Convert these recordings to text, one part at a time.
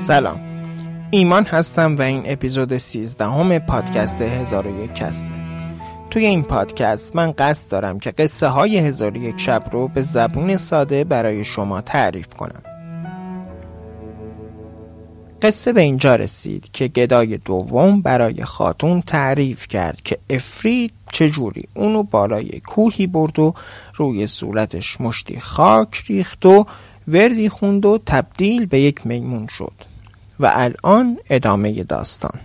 سلام. ایمان هستم و این اپیزود 13 همه پادکست هزار و یک هسته. توی این پادکست من قصد دارم که قصه های هزار و یک شب رو به زبون ساده برای شما تعریف کنم. قصه به اینجا رسید که گدای دوم برای خاتون تعریف کرد که افرید چجوری اونو بالای کوهی برد و روی صورتش مشتی خاک ریخت و وردی خوند و تبدیل به یک میمون شد. و الان ادامه داستان.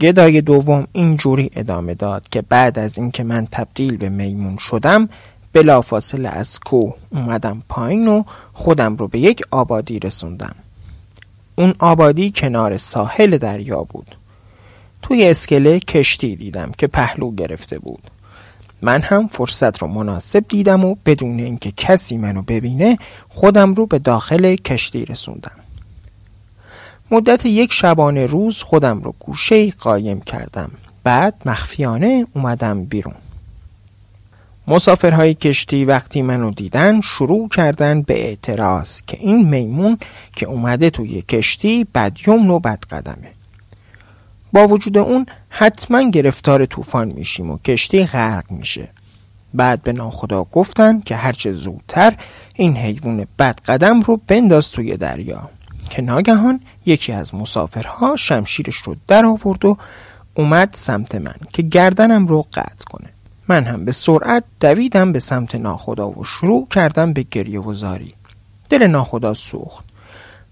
گدای دوم اینجوری ادامه داد که بعد از اینکه من تبدیل به میمون شدم بلافاصله از کوه اومدم پایین و خودم رو به یک آبادی رسوندم. اون آبادی کنار ساحل دریا بود. توی اسکله کشتی دیدم که پهلو گرفته بود. من هم فرصت رو مناسب دیدم و بدون اینکه کسی منو ببینه خودم رو به داخل کشتی رسوندم. مدت یک شبانه روز خودم رو گوشه قایم کردم. بعد مخفیانه اومدم بیرون. مسافرهای کشتی وقتی منو دیدن شروع کردن به اعتراض که این میمون که اومده توی کشتی بدیوم و بدقدمه با وجود اون حتما گرفتار طوفان میشیم و کشتی غرق میشه. بعد به ناخدا گفتن که هرچه زودتر این حیوان بدقدم رو بنداز توی دریا. که ناگهان یکی از مسافرها شمشیرش رو در آورد و اومد سمت من که گردنم رو قطع کنه. من هم به سرعت دویدم به سمت ناخدا و شروع کردم به گریه و زاری. دل ناخدا سوخت.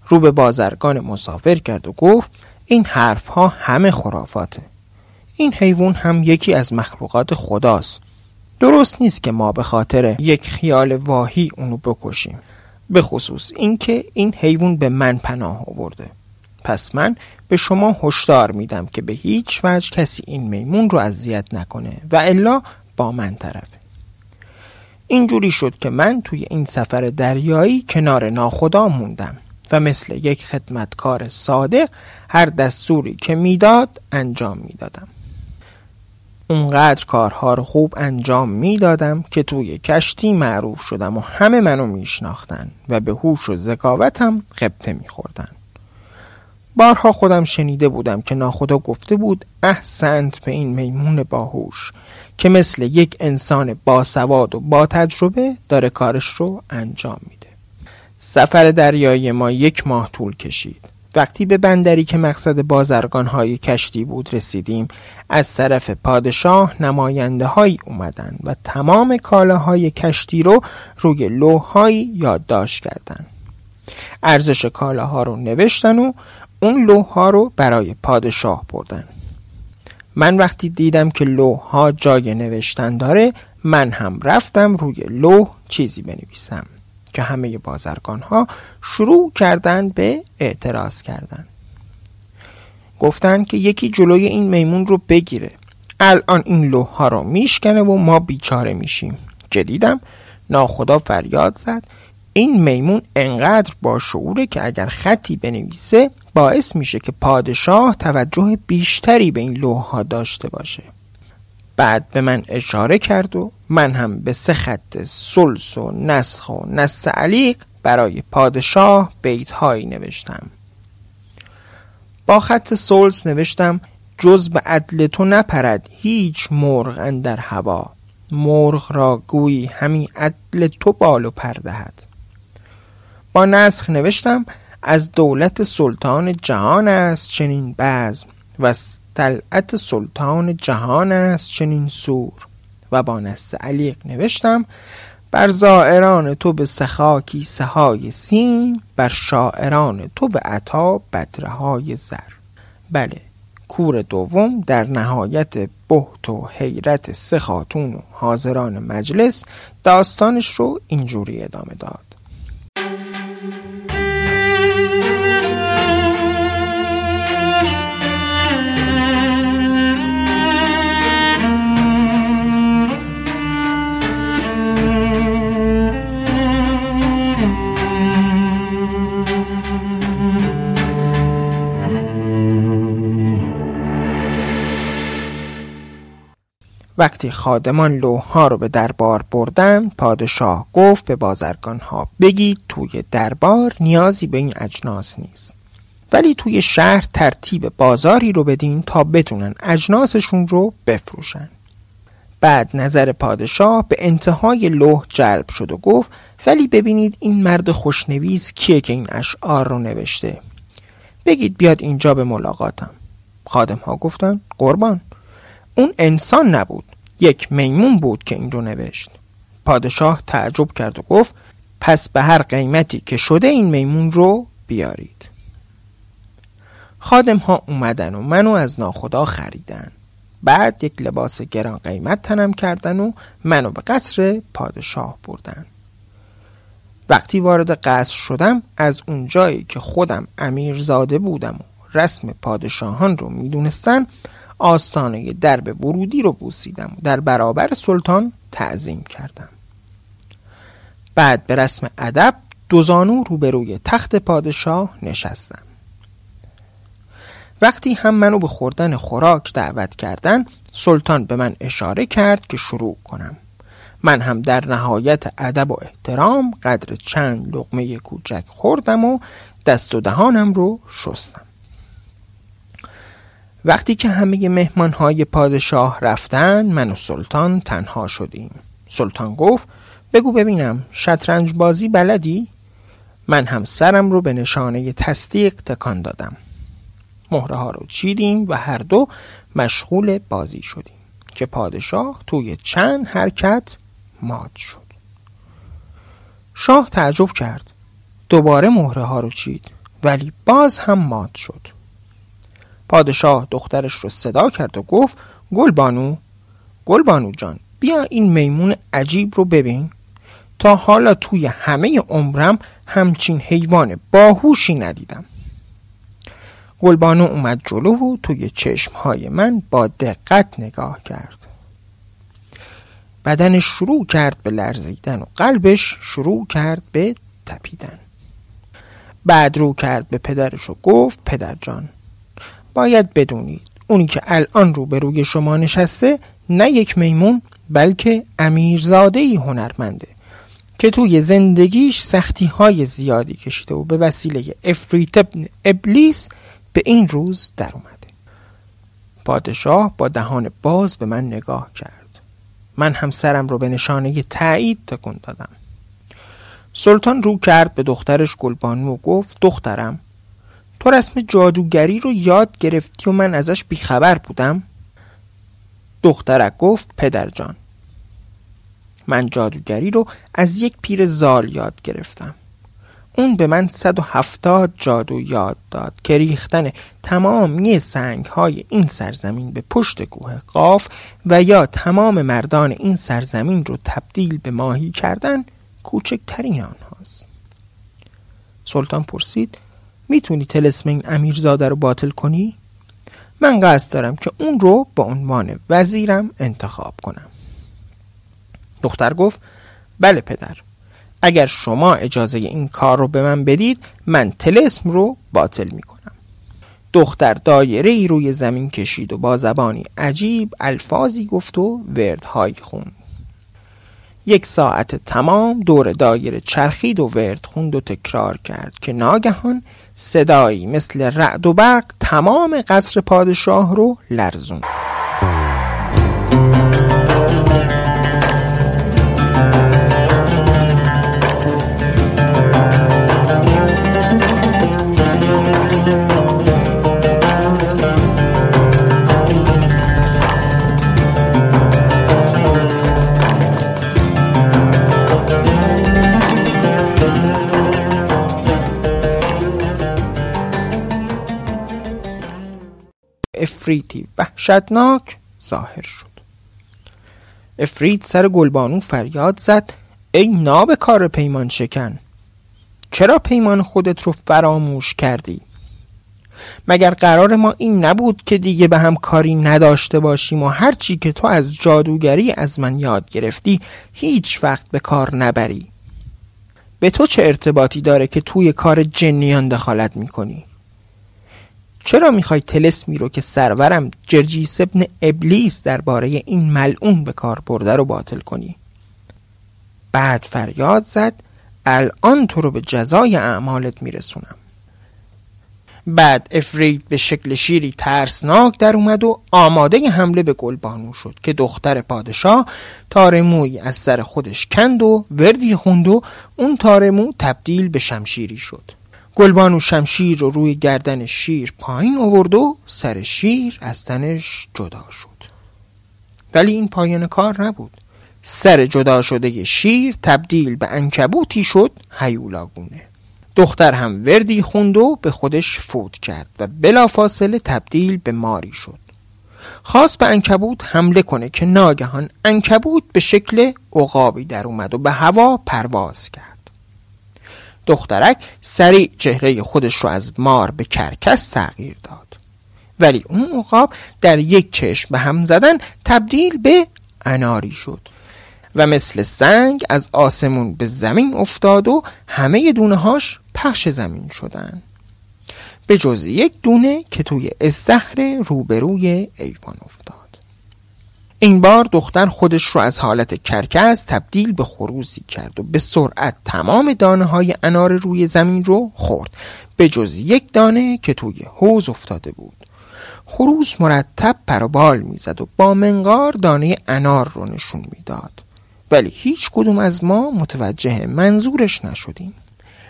رو به بازرگان مسافر کرد و گفت این حرف ها همه خرافاته. این حیوان هم یکی از مخلوقات خداست. درست نیست که ما به خاطر یک خیال واهی اونو بکشیم. به خصوص اینکه این حیوان به من پناه آورده. پس من به شما هشدار میدم که به هیچ وجه کسی این میمون رو اذیت نکنه و الا با من طرفه. اینجوری شد که من توی این سفر دریایی کنار ناخدا موندم و مثل یک خدمتکار صادق هر دستوری که می‌داد انجام می‌دادم. اونقدر کارها رو خوب انجام می‌دادم که توی کشتی معروف شدم و همه منو میشناختن و به هوش و ذکاوتم قبطه میخوردن. بارها خودم شنیده بودم که ناخدا گفته بود احسنت به این میمون باهوش. که مثل یک انسان باسواد و با تجربه داره کارش رو انجام میده. سفر دریایی ما یک ماه طول کشید. وقتی به بندری که مقصد بازرگان های کشتی بود رسیدیم از طرف پادشاه نماینده هایی اومدن و تمام کالاهای کشتی رو روی لوحهایی یادداشت کردند. ارزش کالاها رو نوشتن و اون لوحها رو برای پادشاه بردن. من وقتی دیدم که لوح ها جای نوشتن داره من هم رفتم روی لوح چیزی بنویسم که همه بازرگان ها شروع کردن به اعتراض کردن. گفتن که یکی جلوی این میمون رو بگیره. الان این لوح ها رو میشکنه و ما بیچاره میشیم. جدیدم ناخدا فریاد زد. این میمون انقدر با شعوره که اگر خطی بنویسه باعث میشه که پادشاه توجه بیشتری به این لوحها داشته باشه. بعد به من اشاره کرد و من هم به سه خط سلس و نسخ و نس علیق برای پادشاه بیتهایی نوشتم. با خط سلس نوشتم جز به عدل تو نپرد هیچ مرغ اندر هوا. مرغ را گویی همی عدل تو بال و با نسخ نوشتم از دولت سلطان جهان است چنین بزم و طلعت سلطان جهان است چنین سور. و با نست علیق نوشتم بر زائران تو به سخاکی سهای سین بر شاعران تو به عطا بدرهای زر. بله کور دوم در نهایت بهت و حیرت سه و حاضران مجلس داستانش رو اینجوری ادامه داد. وقتی خادمان لوها رو به دربار بردن پادشاه گفت به بازرگان ها بگید توی دربار نیازی به این اجناس نیست. ولی توی شهر ترتیب بازاری رو بدین تا بتونن اجناسشون رو بفروشن. بعد نظر پادشاه به انتهای لوح جلب شد و گفت ولی ببینید این مرد خوشنویس کیه که این اشعار رو نوشته. بگید بیاد اینجا به ملاقاتم. خادم ها گفتن قربان. اون انسان نبود. یک میمون بود که این رو نوشت. پادشاه تعجب کرد و گفت پس به هر قیمتی که شده این میمون رو بیارید. خادم ها اومدن و منو از ناخدا خریدن. بعد یک لباس گران قیمت تنم کردن و منو به قصر پادشاه بردن. وقتی وارد قصر شدم از اون جایی که خودم امیرزاده بودم و رسم پادشاهان رو می‌دونستن آستانه درب ورودی رو بوسیدم و در برابر سلطان تعظیم کردم. بعد به رسم ادب دوزانو روبروی تخت پادشاه نشستم. وقتی هم منو به خوردن خوراک دعوت کردن سلطان به من اشاره کرد که شروع کنم. من هم در نهایت ادب و احترام قدر چند لقمه کوچک خوردم و دست و دهانم رو شستم. وقتی که همه مهمان های پادشاه رفتن من و سلطان تنها شدیم. سلطان گفت بگو ببینم شطرنج بازی بلدی؟ من هم سرم رو به نشانه تصدیق تکان دادم. مهره ها رو چیدیم و هر دو مشغول بازی شدیم که پادشاه توی چند حرکت مات شد. شاه تعجب کرد. دوباره مهره ها رو چید ولی باز هم مات شد. پادشاه دخترش رو صدا کرد و گفت گل بانو گل بانو جان بیا این میمون عجیب رو ببین. تا حالا توی همه عمرم همچین حیوان باهوشی ندیدم. گلبانو اومد جلو و توی چشمهای من با دقت نگاه کرد. بدنش شروع کرد به لرزیدن و قلبش شروع کرد به تپیدن. بعد رو کرد به پدرش و گفت پدر جان باید بدونید. اونی که الان رو به روی شما نشسته نه یک میمون بلکه امیرزاده ای هنرمنده که توی زندگیش سختی های زیادی کشیده و به وسیله افریت ابن ابلیس به این روز در اومده. پادشاه با دهان باز به من نگاه کرد. من هم سرم رو به نشانه تایید تکون دادم. سلطان رو کرد به دخترش گلبانو و گفت دخترم تو رسم جادوگری رو یاد گرفتی و من ازش بیخبر بودم؟ دخترک گفت پدر جان من جادوگری رو از یک پیر زال یاد گرفتم. اون به من 170 جادو یاد داد که ریختن تمامی سنگ های این سرزمین به پشت کوه قاف و یا تمام مردان این سرزمین رو تبدیل به ماهی کردن کوچکترین آنهاست. سلطان پرسید می‌تونی تلسم این امیرزاده رو باطل کنی؟ من قصد دارم که اون رو به عنوان وزیرم انتخاب کنم. دختر گفت بله پدر. اگر شما اجازه این کار رو به من بدید من تلسم رو باطل می کنم دختر دایره ای روی زمین کشید و با زبانی عجیب الفاظی گفت و وردهایی خوند. یک ساعت تمام دور دایره چرخید و ورد خوند و تکرار کرد که ناگهان صدایی مثل رعد و برق تمام قصر پادشاه رو لرزوند. افریتی وحشتناک ظاهر شد افرید سر گلبانو فریاد زد ای ناب کار پیمان شکن چرا پیمان خودت رو فراموش کردی؟ مگر قرار ما این نبود که دیگه به هم کاری نداشته باشیم و هرچی که تو از جادوگری از من یاد گرفتی هیچ وقت به کار نبری به تو چه ارتباطی داره که توی کار جنیان دخالت می‌کنی؟ چرا می‌خوای تلسمی رو که سرورم جرجیس ابن ابلیس درباره این ملعون به کار برده رو باطل کنی؟ بعد فریاد زد الان تو رو به جزای اعمالت میرسونم. بعد افرید به شکل شیری ترسناک در اومد و آماده حمله به گلبانو شد که دختر پادشاه تارموی از سر خودش کند و وردی خوند و اون تارمو تبدیل به شمشیری شد. گلبانو شمشیر رو روی گردن شیر پایین آورد و سر شیر از تنش جدا شد. ولی این پایان کار نبود. سر جدا شده شیر تبدیل به انکبوتی شد هیولاگونه. دختر هم وردی خوند و به خودش فوت کرد و بلافاصله تبدیل به ماری شد. خواست به انکبوت حمله کنه که ناگهان انکبوت به شکل عقابی در اومد و به هوا پرواز کرد. دخترک سریع چهره خودش رو از مار به کرکس تغییر داد. ولی اون عقاب در یک چشم به هم زدن تبدیل به اناری شد و مثل سنگ از آسمون به زمین افتاد و همه دونه هاش پخش زمین شدن. به جز یک دونه که توی استخر روبروی ایوان افتاد. این بار دختر خودش رو از حالت کرکس تبدیل به خروزی کرد و به سرعت تمام دانه های انار روی زمین رو خورد. به جز یک دانه که توی حوز افتاده بود. خروس مرتب پروبال می‌زد و با منقار دانه انار رو نشون می‌داد. ولی هیچ کدوم از ما متوجه منظورش نشدیم.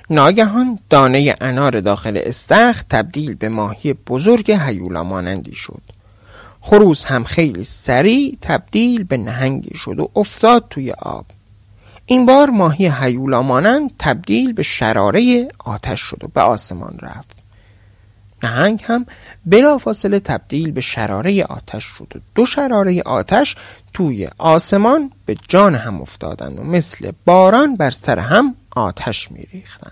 ناگهان دانه انار داخل استخ تبدیل به ماهی بزرگ هیولا مانندی شد. خروس هم خیلی سریع تبدیل به نهنگی شد و افتاد توی آب. این بار ماهی هیولا مانند تبدیل به شراره آتش شد و به آسمان رفت. نهنگ هم بلافاصله تبدیل به شراره آتش شد و دو شراره آتش توی آسمان به جان هم افتادن و مثل باران بر سر هم آتش میریختن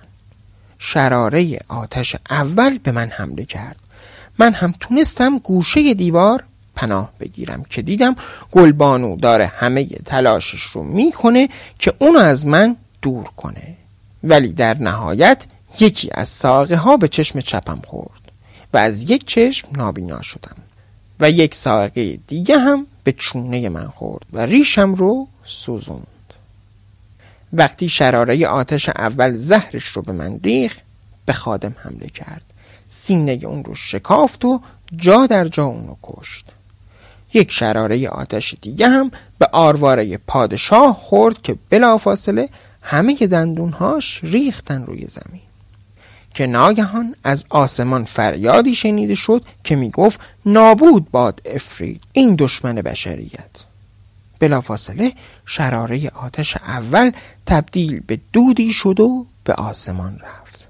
شراره آتش اول به من حمله کرد. من هم تونستم گوشه دیوار پناه بگیرم که دیدم گلبانو داره همه تلاشش رو می‌کنه که اونو از من دور کنه. ولی در نهایت یکی از ساقه ها به چشم چپم خورد و از یک چشم نابینا شدم و یک ساقه دیگه هم به چونه من خورد و ریشم رو سوزوند. وقتی شراره آتش اول زهرش رو به من ریخ به خادم حمله کرد. سینه اون رو شکافت و جا در جا اونو کشت. یک شراره آتش دیگه هم به آرواره پادشاه خورد که بلافاصله همه دندونهاش ریختن روی زمین. که ناگهان از آسمان فریادی شنیده شد که می‌گفت نابود باد افرید این دشمن بشریت. بلافاصله شراره آتش اول تبدیل به دودی شد و به آسمان رفت.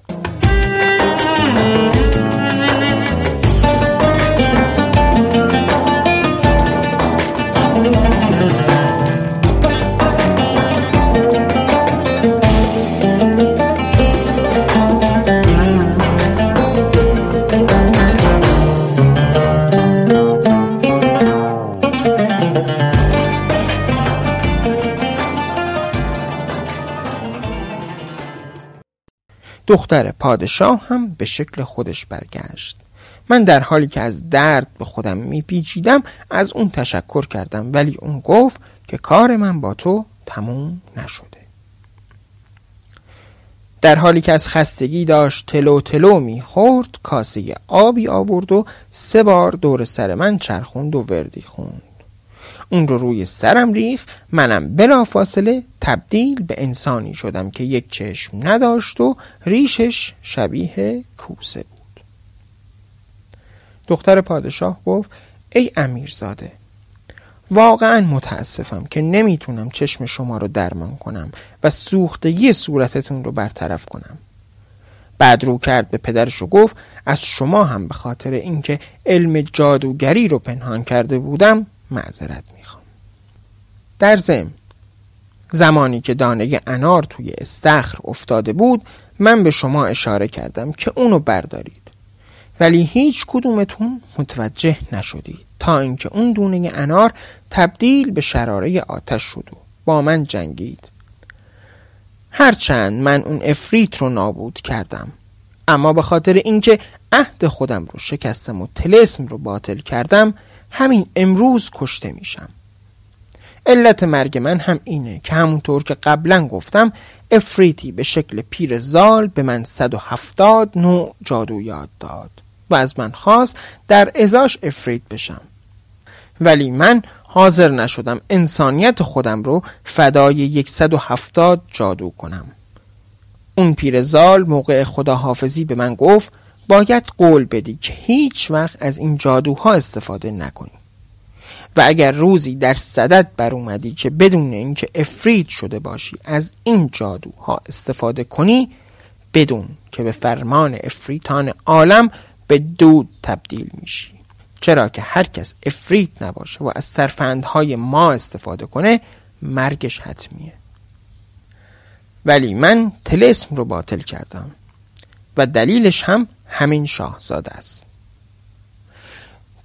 دختر پادشاه هم به شکل خودش برگشت. من در حالی که از درد به خودم میپیچیدم از اون تشکر کردم ولی اون گفت که کار من با تو تموم نشده. در حالی که از خستگی داشت تلو تلو می‌خورد کاسه آبی آورد و سه بار دور سر من چرخوند و وردی خوند. اون رو روی سرم ریخ منم بلا فاصله تبدیل به انسانی شدم که یک چشم نداشت و ریشش شبیه کوسه بود. دختر پادشاه گفت ای امیرزاده واقعا متاسفم که نمی‌تونم چشم شما رو درمان کنم و سوختگی صورتتون رو برطرف کنم. بعد رو کرد به پدرش و گفت از شما هم به خاطر اینکه علم جادوگری رو پنهان کرده بودم معذرت می‌خوام. در زم زمانی که دانه انار توی استخر افتاده بود من به شما اشاره کردم که اونو بردارید. ولی هیچ کدومتون متوجه نشدید تا اینکه اون دونه انار تبدیل به شراره آتش شد و با من جنگید. هرچند من اون افریت رو نابود کردم اما به خاطر اینکه عهد خودم رو شکستم و تلسم رو باطل کردم همین امروز کشته میشم. علت مرگ من هم اینه که همونطور که قبلا گفتم افریتی به شکل پیر زال به من 170 نوع جادو یاد داد و از من خواست در ازاش افریت بشم. ولی من حاضر نشدم انسانیت خودم رو فدای 170 جادو کنم. اون پیرزال موقع خداحافظی به من گفت باید قول بدی که هیچ وقت از این جادوها استفاده نکنی. و اگر روزی در صدد بر اومدی که بدون اینکه افرید شده باشی از این جادوها استفاده کنی بدون که به فرمان افریتان عالم به دود تبدیل میشی. چرا که هر کس افرید نباشه و از سرفندهای ما استفاده کنه مرگش حتمیه. ولی من تلسم رو باطل کردم و دلیلش هم همین شاهزاده است.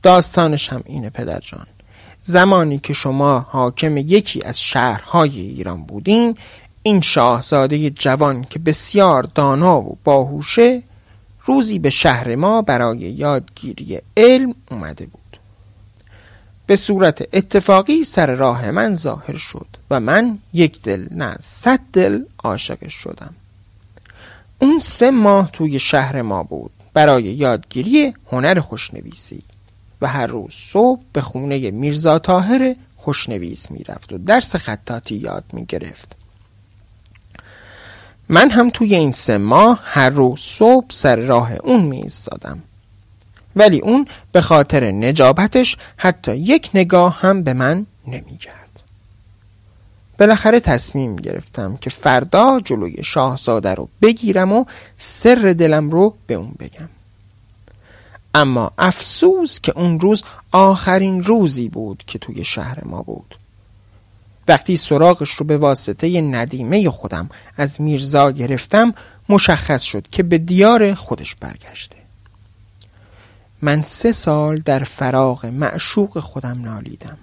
داستانش هم اینه پدر جان. زمانی که شما حاکم یکی از شهرهای ایران بودین این شاهزاده جوان که بسیار دانا و باهوشه روزی به شهر ما برای یادگیری علم اومده بود. به صورت اتفاقی سر راه من ظاهر شد و من یک دل نه صد دل عاشقش شدم. اون سه ماه توی شهر ما بود. برای یادگیری هنر خوشنویسی. و هر روز صبح به خونه میرزا تاهر خوشنویس می‌رفت و درس خطاطی یاد می‌گرفت. من هم توی این سه ماه هر روز صبح سر راه اون می ولی اون به خاطر نجابتش حتی یک نگاه هم به من نمی کرد. بالاخره تصمیم گرفتم که فردا جلوی شاهزاده رو بگیرم و سر دلم رو به اون بگم. اما افسوس که اون روز آخرین روزی بود که توی شهر ما بود. وقتی سراغش رو به واسطه ندیمه خودم از میرزا گرفتم مشخص شد که به دیار خودش برگشته من سه سال در فراغ معشوق خودم نالیدم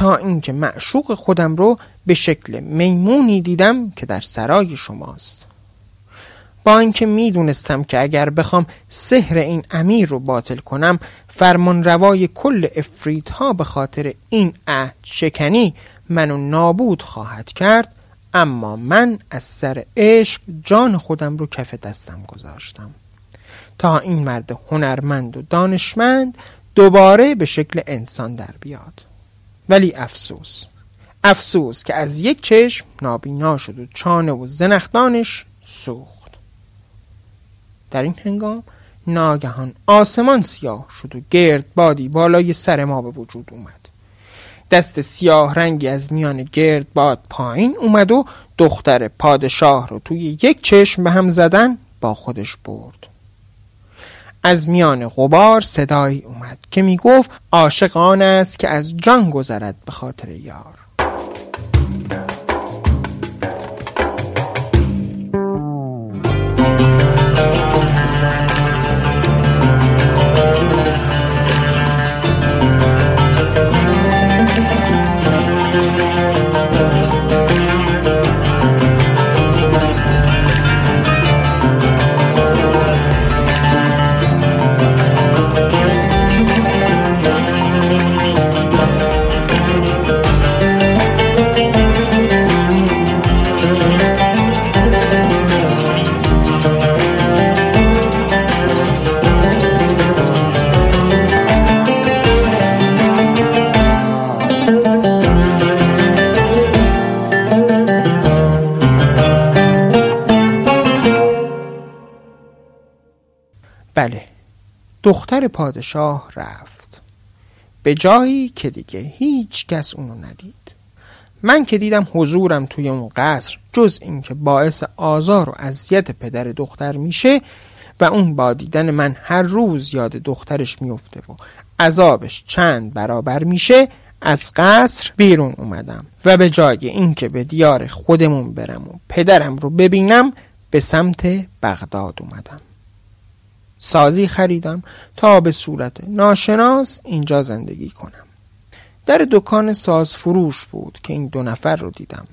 تا اینکه معشوق خودم رو به شکل میمونی دیدم که در سرای شماست. با اینکه می‌دونستم که اگر بخوام سحر این امیر رو باطل کنم فرمان روای کل افریدها به خاطر این عهد شکنی منو نابود خواهد کرد اما من از سر عشق جان خودم رو کف دستم گذاشتم. تا این مرد هنرمند و دانشمند دوباره به شکل انسان در بیاد. ولی افسوس. افسوس که از یک چشم نابینا شد و چانه و زنختانش سوخت. در این هنگام ناگهان آسمان سیاه شد و گرد بادی بالای سر ما به وجود اومد. دست سیاه رنگی از میان گرد باد پایین اومد و دختر پادشاه رو توی یک چشم به هم زدن با خودش برد. از میان غبار صدایی اومد که می گفت عاشق است که از جان گذرد به خاطر یار. بله. دختر پادشاه رفت. به جایی که دیگه هیچ کس اونو ندید. من که دیدم حضورم توی اون قصر جز اینکه باعث آزار و اذیت پدر دختر میشه و اون با دیدن من هر روز یاد دخترش میفته و عذابش چند برابر میشه از قصر بیرون اومدم و به جای اینکه به دیار خودمون برم و پدرم رو ببینم به سمت بغداد اومدم. سازی خریدم تا به صورت ناشناس اینجا زندگی کنم. در دکان ساز فروش بود که این دو نفر رو دیدم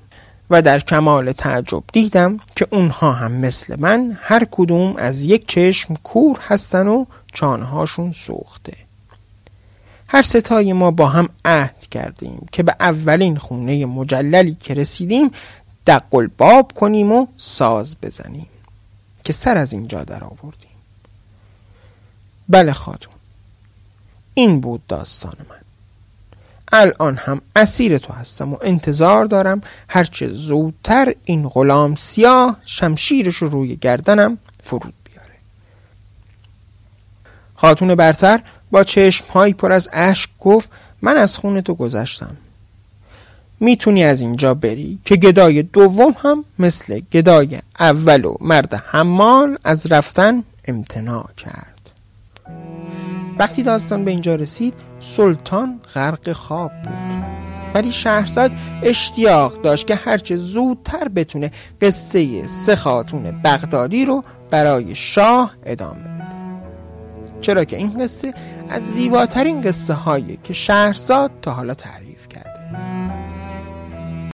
و در کمال تعجب دیدم که اونها هم مثل من هر کدوم از یک چشم کور هستن و چانهاشون سوخته. هر ستای ما با هم عهد کردیم که به اولین خونه مجللی که رسیدیم دق باب کنیم و ساز بزنیم که سر از اینجا در آوردیم بله خاتون. این بود داستان من. الان هم اسیر تو هستم و انتظار دارم هرچه زودتر این غلام سیاه شمشیرش رو روی گردنم فرود بیاره. خاتون برتر با چشم پر از اشک گفت من از خون تو گذشتم. می‌تونی از اینجا بری که گدای دوم هم مثل گدای اول و مرد حمال از رفتن امتناع کرد. وقتی داستان به اینجا رسید سلطان غرق خواب بود. ولی شهرزاد اشتیاق داشت که هرچه زودتر بتونه قصه سه خاتون بغدادی رو برای شاه ادامه بده. چرا که این قصه از زیباترین قصه هایی که شهرزاد تا حالا تعریف